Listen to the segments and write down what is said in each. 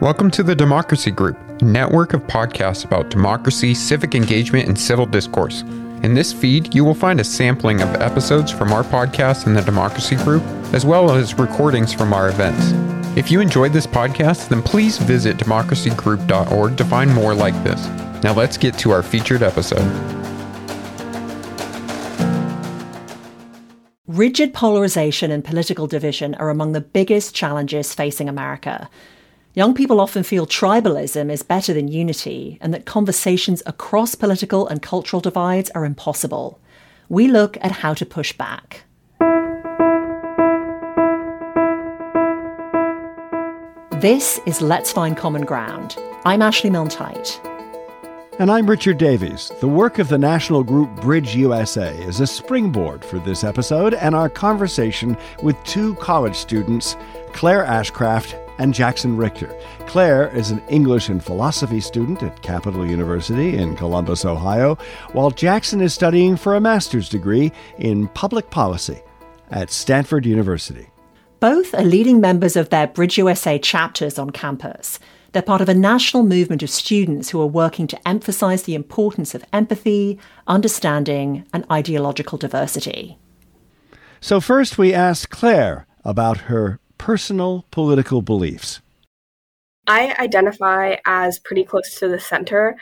Welcome to the Democracy Group, a network of podcasts about democracy, civic engagement, and civil discourse. In this feed, you will find a sampling of episodes from our podcast in the Democracy Group, as well as recordings from our events. If you enjoyed this podcast, then please visit democracygroup.org to find more like this. Now let's get to our featured episode. Rigid polarization and political division are among the biggest challenges facing America. Young people often feel tribalism is better than unity and that conversations across political and cultural divides are impossible. We look at how to push back. This is Let's Find Common Ground. I'm Ashley Milne And I'm Richard Davies. The work of the national group Bridge USA is a springboard for this episode and our conversation with two college students, Clare Ashcraft and Jackson Richter. Clare is an English and philosophy student at Capital University in Columbus, Ohio, while Jackson is studying for a master's degree in public policy at Stanford University. Both are leading members of their Bridge USA chapters on campus. They're part of a national movement of students who are working to emphasize the importance of empathy, understanding, and ideological diversity. So, first we asked Clare about her personal political beliefs? I identify as pretty close to the center.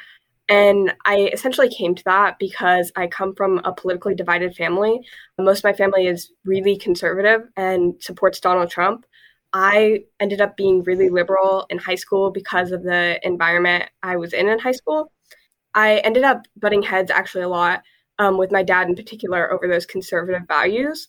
And I essentially came to that because I come from a politically divided family. Most of my family is really conservative and supports Donald Trump. I ended up being really liberal in high school because of the environment I was in in high school. I ended up butting heads actually a lot um, with my dad in particular over those conservative values.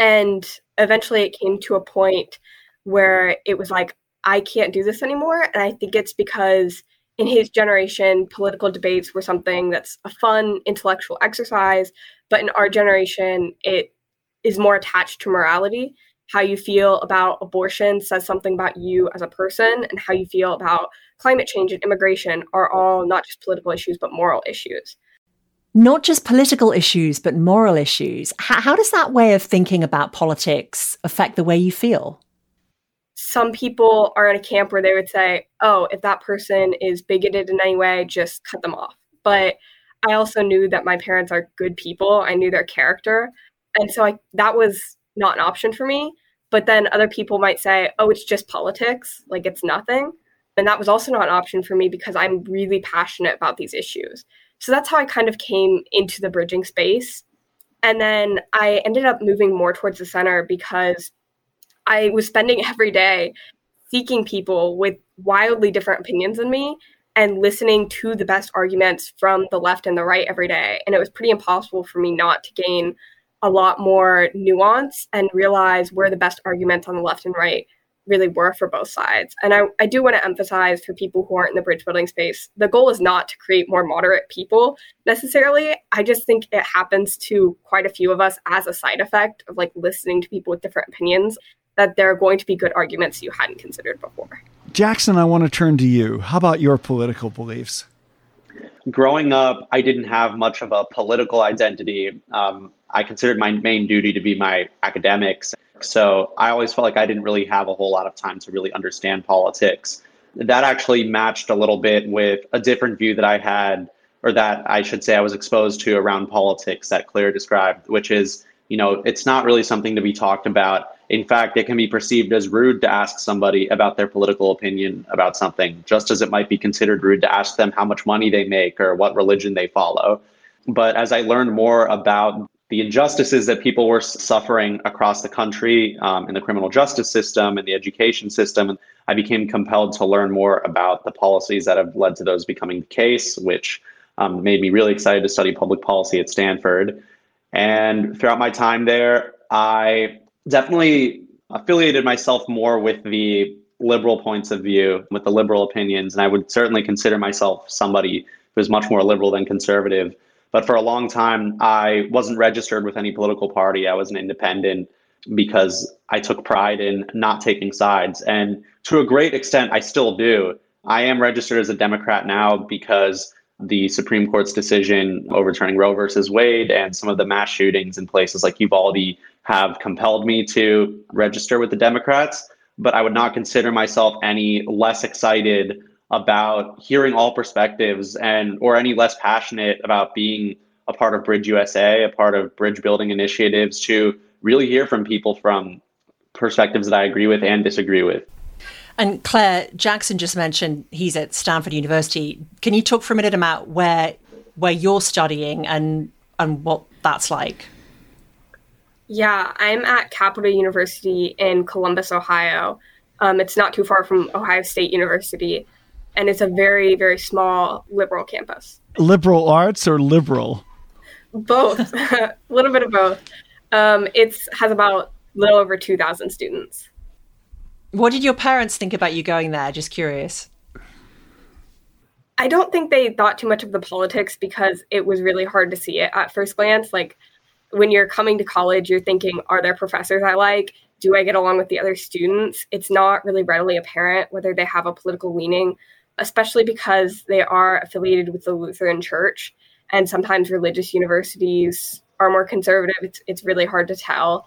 And eventually it came to a point where it was like, I can't do this anymore. And I think it's because in his generation, political debates were something that's a fun intellectual exercise. But in our generation, it is more attached to morality. How you feel about abortion says something about you as a person, and how you feel about climate change and immigration are all not just political issues, but moral issues not just political issues, but moral issues. How, how, does that way of thinking about politics affect the way you feel? Some people are in a camp where they would say, oh, if that person is bigoted in any way, just cut them off. But I also knew that my parents are good people. I knew their character. And so I, that was not an option for me. But then other people might say, oh, it's just politics, like it's nothing. And that was also not an option for me because I'm really passionate about these issues. So that's how I kind of came into the bridging space. And then I ended up moving more towards the center because I was spending every day seeking people with wildly different opinions than me and listening to the best arguments from the left and the right every day. And it was pretty impossible for me not to gain a lot more nuance and realize where the best arguments on the left and right really were for both sides. And I, I do want to emphasize for people who aren't in the bridge building space, the goal is not to create more moderate people necessarily. I just think it happens to quite a few of us as a side effect of like listening to people with different opinions that there are going to be good arguments you hadn't considered before. Jackson, I want to turn to you. How about your political beliefs? Growing up, I didn't have much of a political identity. Um, I considered my main duty to be my academics. So I always felt like I didn't really have a whole lot of time to really understand politics. That actually matched a little bit with a different view that I had, or that I should say I was exposed to around politics that Clare described, which is, you know, it's not really something to be talked about. In fact, it can be perceived as rude to ask somebody about their political opinion about something, just as it might be considered rude to ask them how much money they make or what religion they follow. But as I learned more about the injustices that people were suffering across the country um, in the criminal justice system and the education system. And I became compelled to learn more about the policies that have led to those becoming the case, which um, made me really excited to study public policy at Stanford. And throughout my time there, I definitely affiliated myself more with the liberal points of view, with the liberal opinions. And I would certainly consider myself somebody who is much more liberal than conservative. But for a long time, I wasn't registered with any political party. I was an independent because I took pride in not taking sides. And to a great extent, I still do. I am registered as a Democrat now because the Supreme Court's decision overturning Roe versus Wade and some of the mass shootings in places like Uvalde have compelled me to register with the Democrats. but I would not consider myself any less excited about hearing all perspectives and or any less passionate about being a part of Bridge USA, a part of bridge building initiatives to really hear from people from perspectives that I agree with and disagree with. And Clare, Jackson just mentioned he's at Stanford University. Can you talk for a minute about where where you're studying and and what that's like? Yeah, I'm at Capital University in Columbus, Ohio. Um, it's not too far from Ohio State University, and it's a very, very small liberal campus. Liberal arts or liberal? Both, a little bit of both. Um, it has about a little over 2,000 students. What did your parents think about you going there? Just curious. I don't think they thought too much of the politics because it was really hard to see it at first glance. Like when you're coming to college, you're thinking, are there professors I like? Do I get along with the other students? It's not really readily apparent whether they have a political leaning, especially because they are affiliated with the Lutheran Church. And sometimes religious universities are more conservative. It's, it's really hard to tell.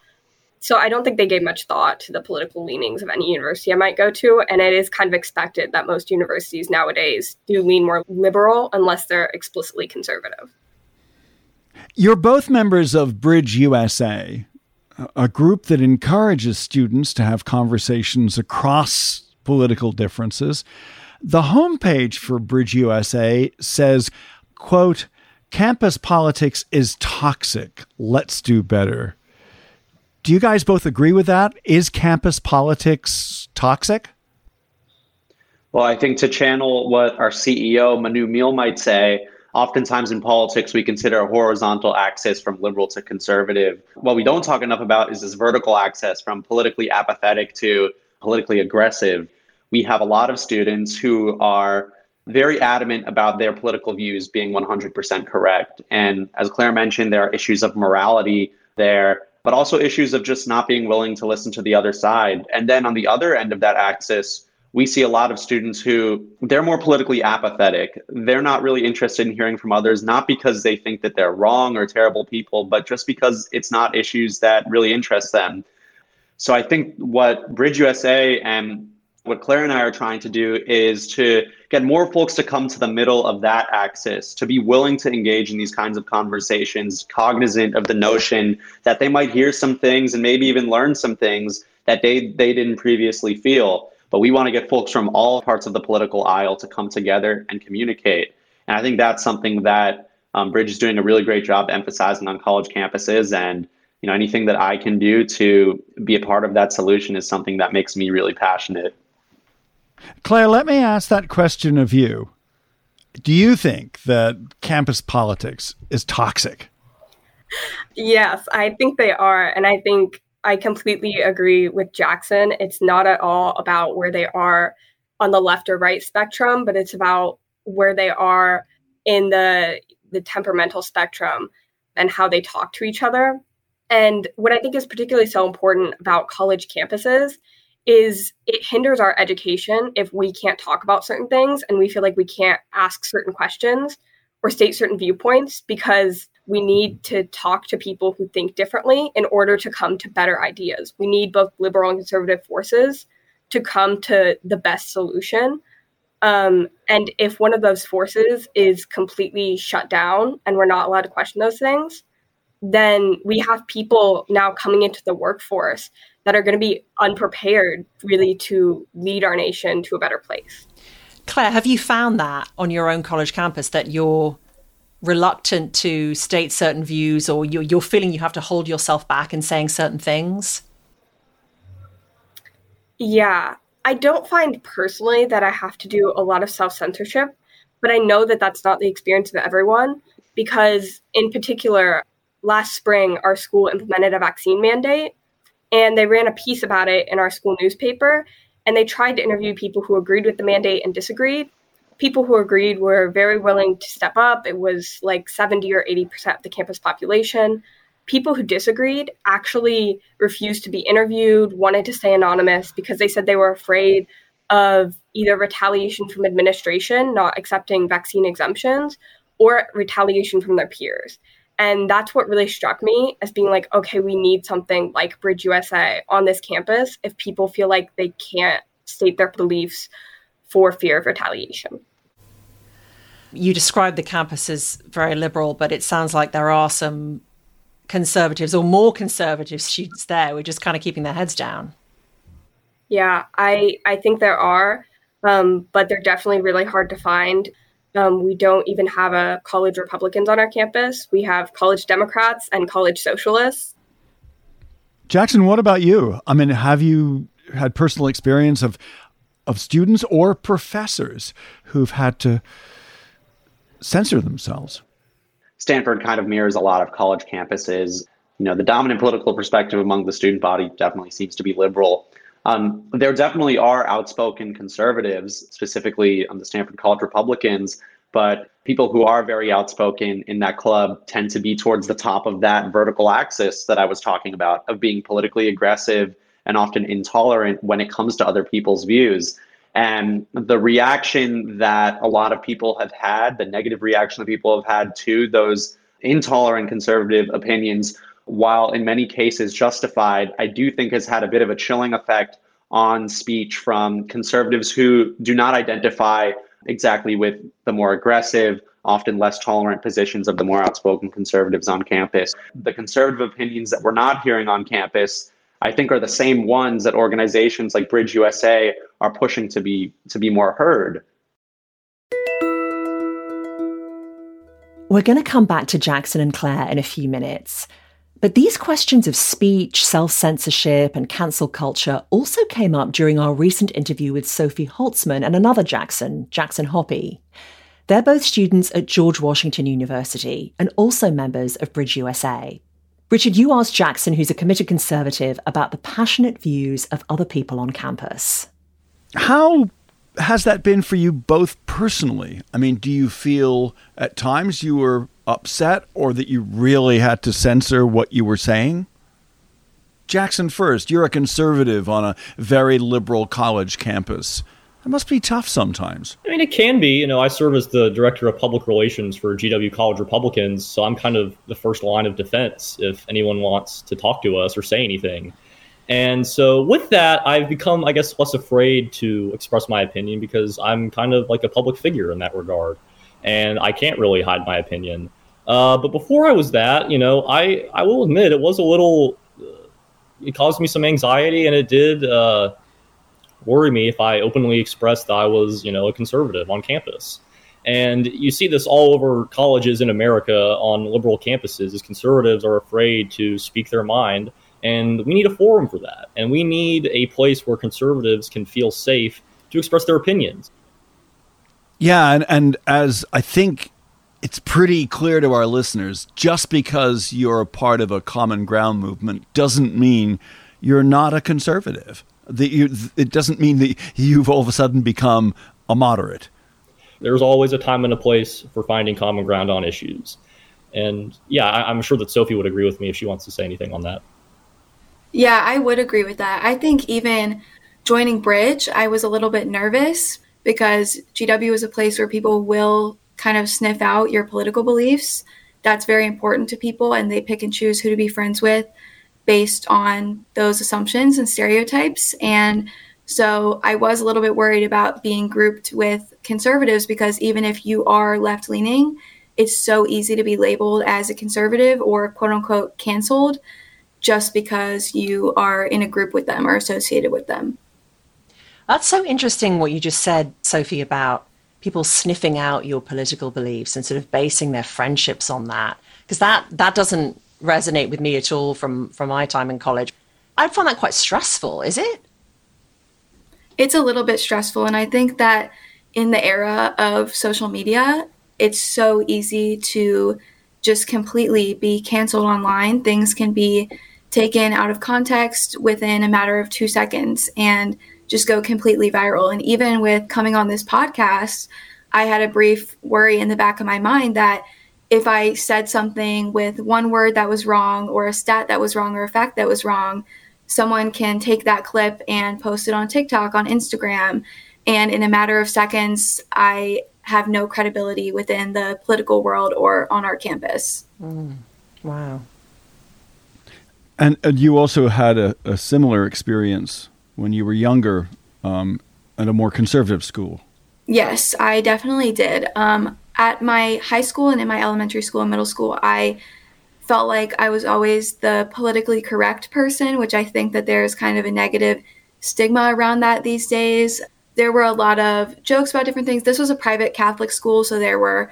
So I don't think they gave much thought to the political leanings of any university I might go to. And it is kind of expected that most universities nowadays do lean more liberal unless they're explicitly conservative. You're both members of Bridge USA, a group that encourages students to have conversations across political differences. The homepage for Bridge USA says, quote, campus politics is toxic. Let's do better. Do you guys both agree with that? Is campus politics toxic? Well, I think to channel what our CEO, Manu Meel, might say, oftentimes in politics, we consider a horizontal axis from liberal to conservative. What we don't talk enough about is this vertical axis from politically apathetic to politically aggressive. We have a lot of students who are very adamant about their political views being 100% correct. And as Clare mentioned, there are issues of morality there but also issues of just not being willing to listen to the other side. And then on the other end of that axis, we see a lot of students who they're more politically apathetic. They're not really interested in hearing from others, not because they think that they're wrong or terrible people, but just because it's not issues that really interest them. So I think what Bridge USA and what Clare and I are trying to do is to get more folks to come to the middle of that axis, to be willing to engage in these kinds of conversations, cognizant of the notion that they might hear some things and maybe even learn some things that they, they didn't previously feel. But we want to get folks from all parts of the political aisle to come together and communicate. And I think that's something that um, Bridge is doing a really great job emphasizing on college campuses. And you know, anything that I can do to be a part of that solution is something that makes me really passionate. Clare, let me ask that question of you. Do you think that campus politics is toxic? Yes, I think they are. And I think I completely agree with Jackson. It's not at all about where they are on the left or right spectrum, but it's about where they are in the the temperamental spectrum and how they talk to each other. And what I think is particularly so important about college campuses is it hinders our education if we can't talk about certain things and we feel like we can't ask certain questions or state certain viewpoints because we need to talk to people who think differently in order to come to better ideas. We need both liberal and conservative forces to come to the best solution. Um, and if one of those forces is completely shut down and we're not allowed to question those things, then we have people now coming into the workforce that are going to be unprepared really to lead our nation to a better place. Clare, have you found that on your own college campus that you're reluctant to state certain views or you're, you're feeling you have to hold yourself back in saying certain things? Yeah, I don't find personally that I have to do a lot of self censorship, but I know that that's not the experience of everyone because, in particular, last spring, our school implemented a vaccine mandate and they ran a piece about it in our school newspaper. And they tried to interview people who agreed with the mandate and disagreed. People who agreed were very willing to step up. It was like 70 or 80% of the campus population. People who disagreed actually refused to be interviewed, wanted to stay anonymous because they said they were afraid of either retaliation from administration not accepting vaccine exemptions or retaliation from their peers. And that's what really struck me as being like, okay, we need something like Bridge USA on this campus if people feel like they can't state their beliefs for fear of retaliation. You described the campus as very liberal, but it sounds like there are some conservatives or more conservative students there. We're just kind of keeping their heads down. Yeah, I I think there are, um, but they're definitely really hard to find. Um, we don't even have a college Republicans on our campus. We have college Democrats and college socialists. Jackson, what about you? I mean, have you had personal experience of of students or professors who've had to censor themselves? Stanford kind of mirrors a lot of college campuses. You know, the dominant political perspective among the student body definitely seems to be liberal. Um, there definitely are outspoken conservatives, specifically on the Stanford College Republicans, but people who are very outspoken in that club tend to be towards the top of that vertical axis that I was talking about of being politically aggressive and often intolerant when it comes to other people's views. And the reaction that a lot of people have had, the negative reaction that people have had to those intolerant conservative opinions, while in many cases justified, I do think has had a bit of a chilling effect on speech from conservatives who do not identify exactly with the more aggressive, often less tolerant positions of the more outspoken conservatives on campus. The conservative opinions that we're not hearing on campus, I think, are the same ones that organizations like Bridge USA are pushing to be to be more heard. We're going to come back to Jackson and Clare in a few minutes. But these questions of speech, self censorship, and cancel culture also came up during our recent interview with Sophie Holtzman and another Jackson, Jackson Hoppy. They're both students at George Washington University and also members of Bridge USA. Richard, you asked Jackson, who's a committed conservative, about the passionate views of other people on campus. How has that been for you both personally? I mean, do you feel at times you were upset or that you really had to censor what you were saying? Jackson, first, you're a conservative on a very liberal college campus. It must be tough sometimes. I mean, it can be. You know, I serve as the director of public relations for GW College Republicans, so I'm kind of the first line of defense if anyone wants to talk to us or say anything. And so, with that, I've become, I guess, less afraid to express my opinion because I'm kind of like a public figure in that regard and I can't really hide my opinion. Uh, but before I was that, you know, I I will admit it was a little. Uh, it caused me some anxiety, and it did uh, worry me if I openly expressed that I was, you know, a conservative on campus. And you see this all over colleges in America on liberal campuses, as conservatives are afraid to speak their mind. And we need a forum for that. And we need a place where conservatives can feel safe to express their opinions. Yeah, and, and as I think it's pretty clear to our listeners, just because you're a part of a common ground movement doesn't mean you're not a conservative. That you, it doesn't mean that you've all of a sudden become a moderate. There's always a time and a place for finding common ground on issues. And yeah, I, I'm sure that Sophie would agree with me if she wants to say anything on that. Yeah, I would agree with that. I think even joining Bridge, I was a little bit nervous because GW is a place where people will kind of sniff out your political beliefs. That's very important to people, and they pick and choose who to be friends with based on those assumptions and stereotypes. And so I was a little bit worried about being grouped with conservatives because even if you are left leaning, it's so easy to be labeled as a conservative or quote unquote canceled just because you are in a group with them or associated with them. That's so interesting what you just said, Sophie, about people sniffing out your political beliefs and sort of basing their friendships on that. Because that that doesn't resonate with me at all from from my time in college. I find that quite stressful, is it? It's a little bit stressful and I think that in the era of social media, it's so easy to just completely be canceled online. Things can be taken out of context within a matter of 2 seconds and just go completely viral. And even with coming on this podcast, I had a brief worry in the back of my mind that if I said something with one word that was wrong, or a stat that was wrong, or a fact that was wrong, someone can take that clip and post it on TikTok, on Instagram. And in a matter of seconds, I have no credibility within the political world or on our campus. Mm. Wow. And, and you also had a, a similar experience when you were younger um, at a more conservative school. Yes, I definitely did. Um, at my high school and in my elementary school and middle school, I felt like I was always the politically correct person, which I think that there's kind of a negative stigma around that these days. There were a lot of jokes about different things. This was a private Catholic school, so there were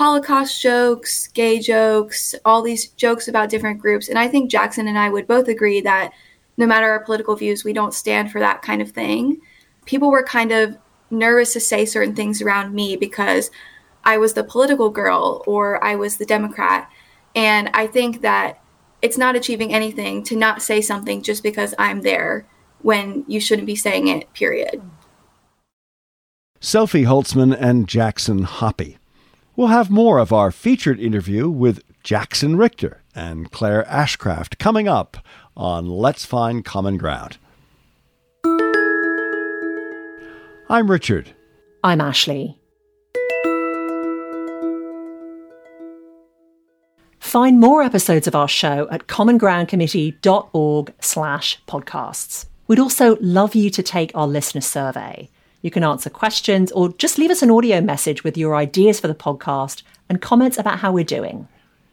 Holocaust jokes, gay jokes, all these jokes about different groups. And I think Jackson and I would both agree that no matter our political views, we don't stand for that kind of thing. People were kind of nervous to say certain things around me because I was the political girl or I was the Democrat. And I think that it's not achieving anything to not say something just because I'm there when you shouldn't be saying it, period. Sophie Holtzman and Jackson Hoppy. We'll have more of our featured interview with Jackson Richter and Clare Ashcraft coming up on Let's Find Common Ground. I'm Richard. I'm Ashley. Find more episodes of our show at commongroundcommittee.org slash podcasts. We'd also love you to take our listener survey. You can answer questions or just leave us an audio message with your ideas for the podcast and comments about how we're doing.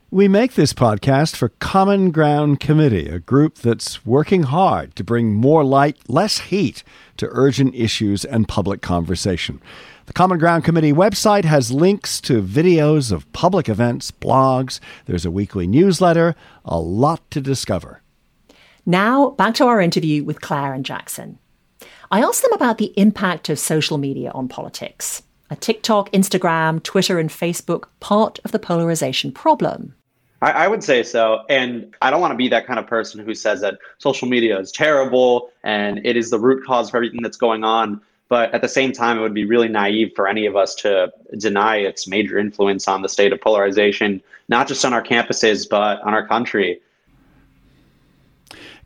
We make this podcast for Common Ground Committee, a group that's working hard to bring more light, less heat to urgent issues and public conversation. The Common Ground Committee website has links to videos of public events, blogs, there's a weekly newsletter, a lot to discover. Now, back to our interview with Clare and Jackson. I asked them about the impact of social media on politics. Are TikTok, Instagram, Twitter, and Facebook part of the polarization problem? I, I, would say so. And I don't want to be that kind of person who says that social media is terrible and it is the root cause for everything that's going on. But at the same time, it would be really naive for any of us to deny its major influence on the state of polarization, not just on our campuses, but on our country.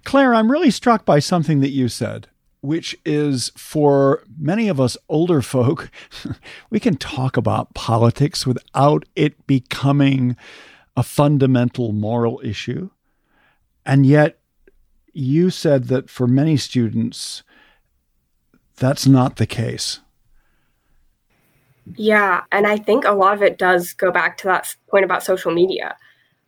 Clare, I'm really struck by something that you said which is for many of us older folk, we can talk about politics without it becoming a fundamental moral issue. And yet, you said that for many students, that's not the case. Yeah. And I think a lot of it does go back to that point about social media.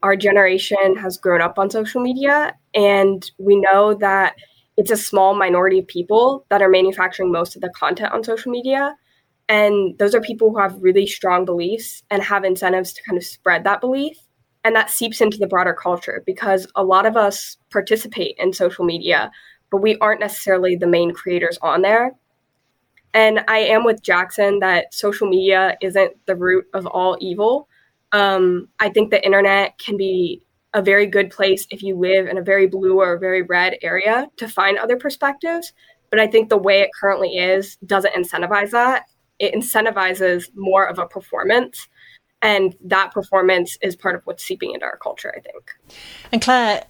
Our generation has grown up on social media, and we know that it's a small minority of people that are manufacturing most of the content on social media. And those are people who have really strong beliefs and have incentives to kind of spread that belief. And that seeps into the broader culture because a lot of us participate in social media, but we aren't necessarily the main creators on there. And I am with Jackson that social media isn't the root of all evil. Um, I think the internet can be a very good place if you live in a very blue or very red area to find other perspectives. But I think the way it currently is doesn't incentivize that. It incentivizes more of a performance. And that performance is part of what's seeping into our culture, I think. And Clare,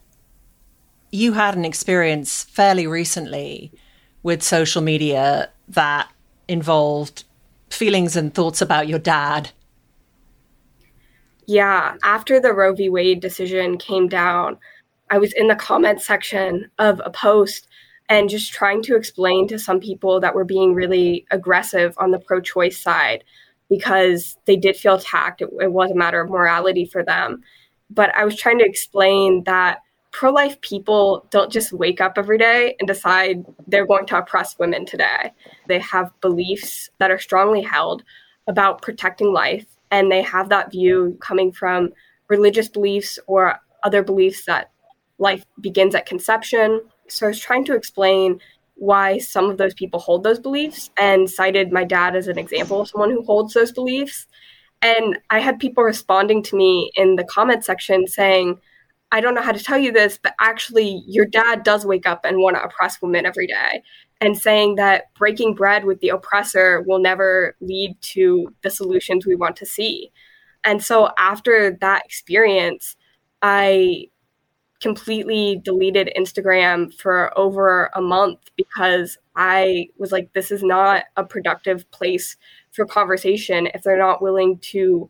you had an experience fairly recently with social media that involved feelings and thoughts about your dad yeah, after the Roe v. Wade decision came down, I was in the comment section of a post and just trying to explain to some people that were being really aggressive on the pro choice side because they did feel attacked. It, it, was a matter of morality for them. But I was trying to explain that pro life people don't just wake up every day and decide they're going to oppress women today. They have beliefs that are strongly held about protecting life and they have that view coming from religious beliefs or other beliefs that life begins at conception. So I was trying to explain why some of those people hold those beliefs and cited my dad as an example of someone who holds those beliefs. And I had people responding to me in the comment section saying, I don't know how to tell you this, but actually, your dad does wake up and want to oppress women every day and saying that breaking bread with the oppressor will never lead to the solutions we want to see. And so after that experience, I completely deleted Instagram for over a month because I was like, this is not a productive place for conversation if they're not willing to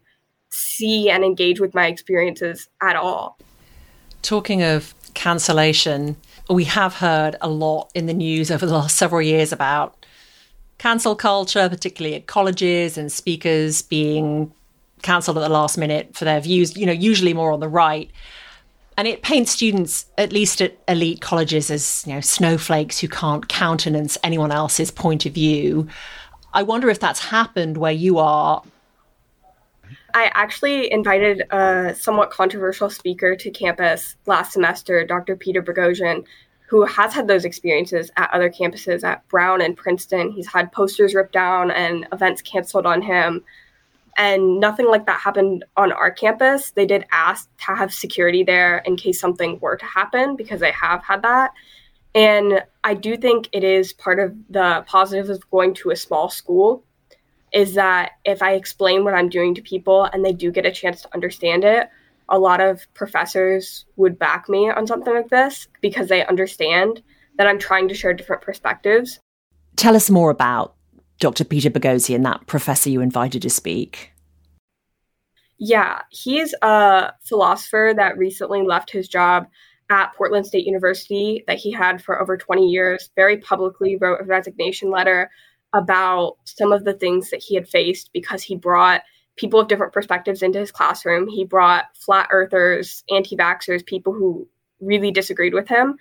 see and engage with my experiences at all. Talking of cancellation, we have heard a lot in the news over the last several years about cancel culture, particularly at colleges and speakers being cancelled at the last minute for their views, you know, usually more on the right. And it paints students, at least at elite colleges, as you know, snowflakes who can't countenance anyone else's point of view. I wonder if that's happened where you are. I actually invited a somewhat controversial speaker to campus last semester, Dr. Peter Boghossian, who has had those experiences at other campuses at Brown and Princeton. He's had posters ripped down and events canceled on him. And nothing like that happened on our campus. They did ask to have security there in case something were to happen because they have had that. And I do think it is part of the positives of going to a small school is that if I explain what I'm doing to people and they do get a chance to understand it, a lot of professors would back me on something like this because they understand that I'm trying to share different perspectives. Tell us more about Dr. Peter Boghossian, that professor you invited to speak. Yeah, he's a philosopher that recently left his job at Portland State University that he had for over 20 years, very publicly wrote a resignation letter about some of the things that he had faced because he brought people of different perspectives into his classroom. He brought flat earthers, anti vaxxers, people who really disagreed with him.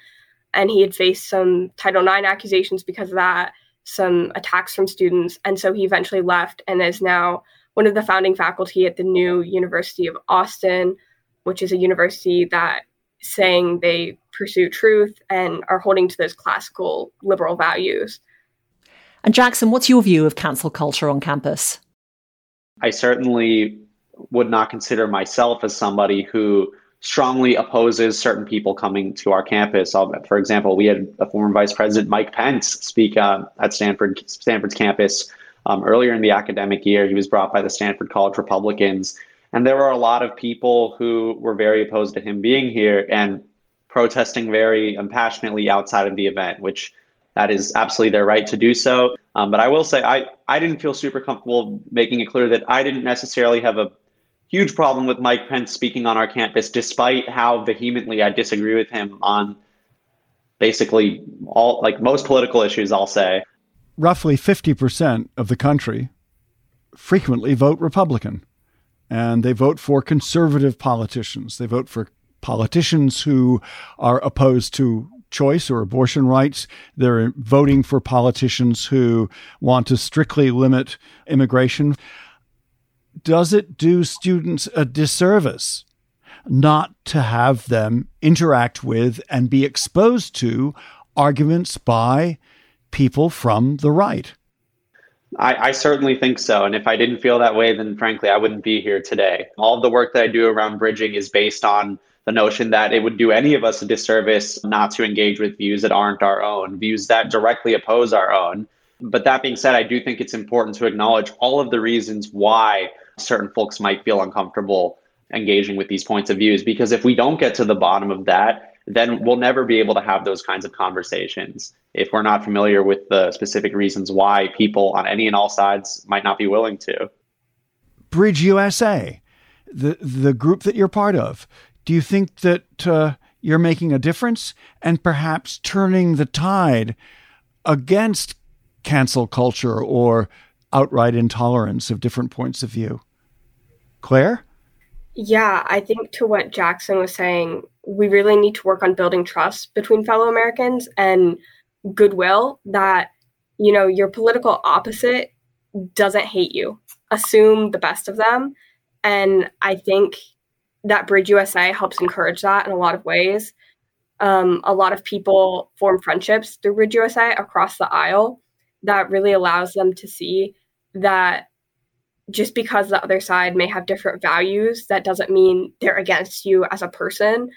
And he had faced some Title IX accusations because of that, some attacks from students. And so he eventually left and is now one of the founding faculty at the new University of Austin, which is a university that saying they pursue truth and are holding to those classical liberal values. And Jackson, what's your view of cancel culture on campus? I certainly would not consider myself as somebody who strongly opposes certain people coming to our campus. for example, we had a former Vice President Mike Pence speak uh, at Stanford Stanford's campus um, earlier in the academic year. He was brought by the Stanford College Republicans, and there were a lot of people who were very opposed to him being here and protesting very passionately outside of the event, which that is absolutely their right to do so. Um, but I will say, I, I didn't feel super comfortable making it clear that I didn't necessarily have a huge problem with Mike Pence speaking on our campus, despite how vehemently I disagree with him on basically all, like most political issues, I'll say. Roughly 50% of the country frequently vote Republican, and they vote for conservative politicians. They vote for politicians who are opposed to choice or abortion rights. They're voting for politicians who want to strictly limit immigration. Does it do students a disservice not to have them interact with and be exposed to arguments by people from the right? I, I, certainly think so. And if I didn't feel that way, then frankly, I wouldn't be here today. All the work that I do around bridging is based on the notion that it would do any of us a disservice not to engage with views that aren't our own, views that directly oppose our own. But that being said, I do think it's important to acknowledge all of the reasons why certain folks might feel uncomfortable engaging with these points of views. Because if we don't get to the bottom of that, then we'll never be able to have those kinds of conversations if we're not familiar with the specific reasons why people on any and all sides might not be willing to. Bridge USA, the the group that you're part of, do you think that uh, you're making a difference and perhaps turning the tide against cancel culture or outright intolerance of different points of view? Clare? Yeah, I think to what Jackson was saying, we really need to work on building trust between fellow Americans and goodwill that, you know, your political opposite doesn't hate you. Assume the best of them. And I think that Bridge USA helps encourage that in a lot of ways. Um, a lot of people form friendships through Bridge USA across the aisle that really allows them to see that just because the other side may have different values, that doesn't mean they're against you as a person.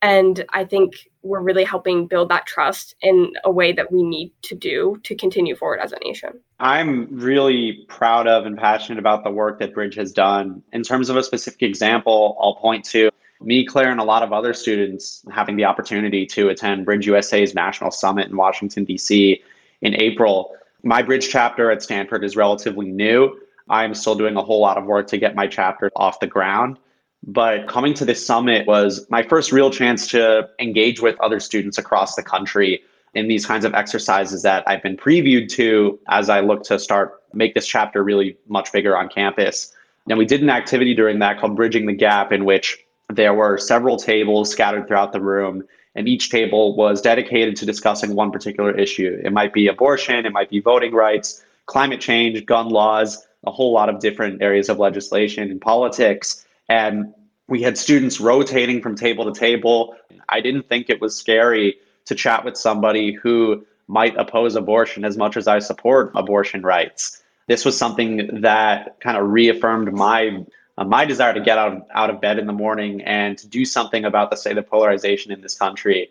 And I think we're really helping build that trust in a way that we need to do to continue forward as a nation. I'm really proud of and passionate about the work that Bridge has done. In terms of a specific example, I'll point to me, Clare, and a lot of other students having the opportunity to attend Bridge USA's National Summit in Washington, D.C. in April. My Bridge chapter at Stanford is relatively new. I'm still doing a whole lot of work to get my chapter off the ground. But coming to this summit was my first real chance to engage with other students across the country in these kinds of exercises that I've been previewed to as I look to start make this chapter really much bigger on campus. And we did an activity during that called Bridging the Gap, in which there were several tables scattered throughout the room, and each table was dedicated to discussing one particular issue. It might be abortion, it might be voting rights, climate change, gun laws, a whole lot of different areas of legislation and politics. And we had students rotating from table to table. I didn't think it was scary to chat with somebody who might oppose abortion as much as I support abortion rights. This was something that kind of reaffirmed my uh, my desire to get out of, out of bed in the morning and to do something about the state of polarization in this country.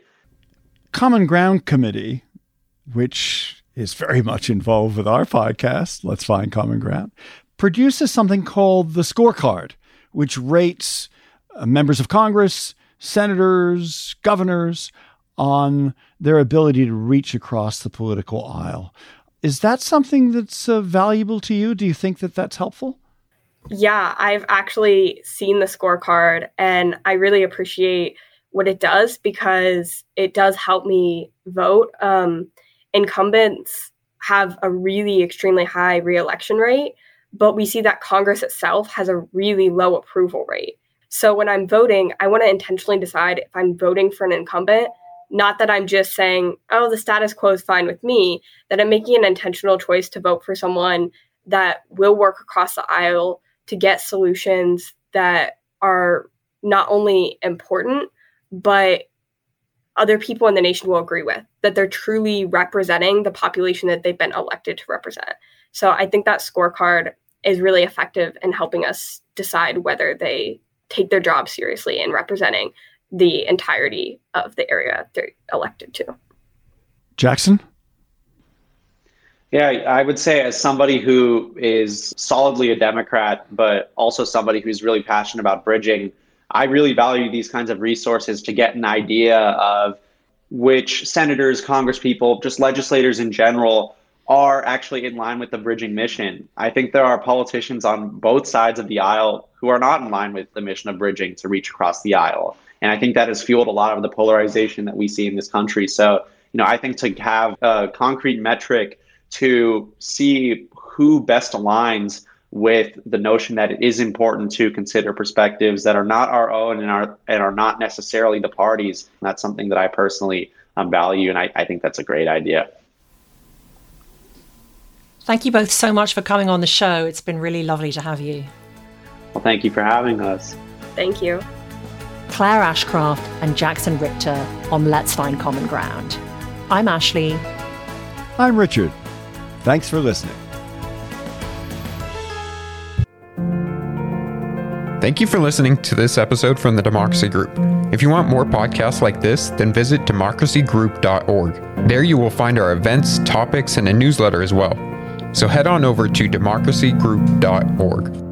Common Ground Committee, which is very much involved with our podcast, Let's Find Common Ground, produces something called the Scorecard, which rates uh, members of Congress, senators, governors on their ability to reach across the political aisle. Is that something that's uh, valuable to you? Do you think that that's helpful? Yeah, I've actually seen the scorecard and I really appreciate what it does because it does help me vote. Um, incumbents have a really extremely high reelection rate, but we see that Congress itself has a really low approval rate. So when I'm voting, I want to intentionally decide if I'm voting for an incumbent, not that I'm just saying, oh, the status quo is fine with me, that I'm making an intentional choice to vote for someone that will work across the aisle to get solutions that are not only important, but other people in the nation will agree with, that they're truly representing the population that they've been elected to represent. So I think that scorecard is really effective in helping us decide whether they take their job seriously in representing the entirety of the area they're elected to. Jackson? Yeah, I would say as somebody who is solidly a Democrat, but also somebody who's really passionate about bridging, I really value these kinds of resources to get an idea of which senators, congresspeople, just legislators in general are actually in line with the bridging mission. I think there are politicians on both sides of the aisle who are not in line with the mission of bridging to reach across the aisle. And I think that has fueled a lot of the polarization that we see in this country. So, you know, I think to have a concrete metric to see who best aligns with the notion that it is important to consider perspectives that are not our own and are and are not necessarily the parties. That's something that I personally um, value, and I, I think that's a great idea. Thank you both so much for coming on the show. It's been really lovely to have you. Well, thank you for having us. Thank you. Clare Ashcraft and Jackson Richter on Let's Find Common Ground. I'm Ashley. I'm Richard. Thanks for listening. Thank you for listening to this episode from the Democracy Group. If you want more podcasts like this, then visit democracygroup.org. There you will find our events, topics, and a newsletter as well. So head on over to democracygroup.org.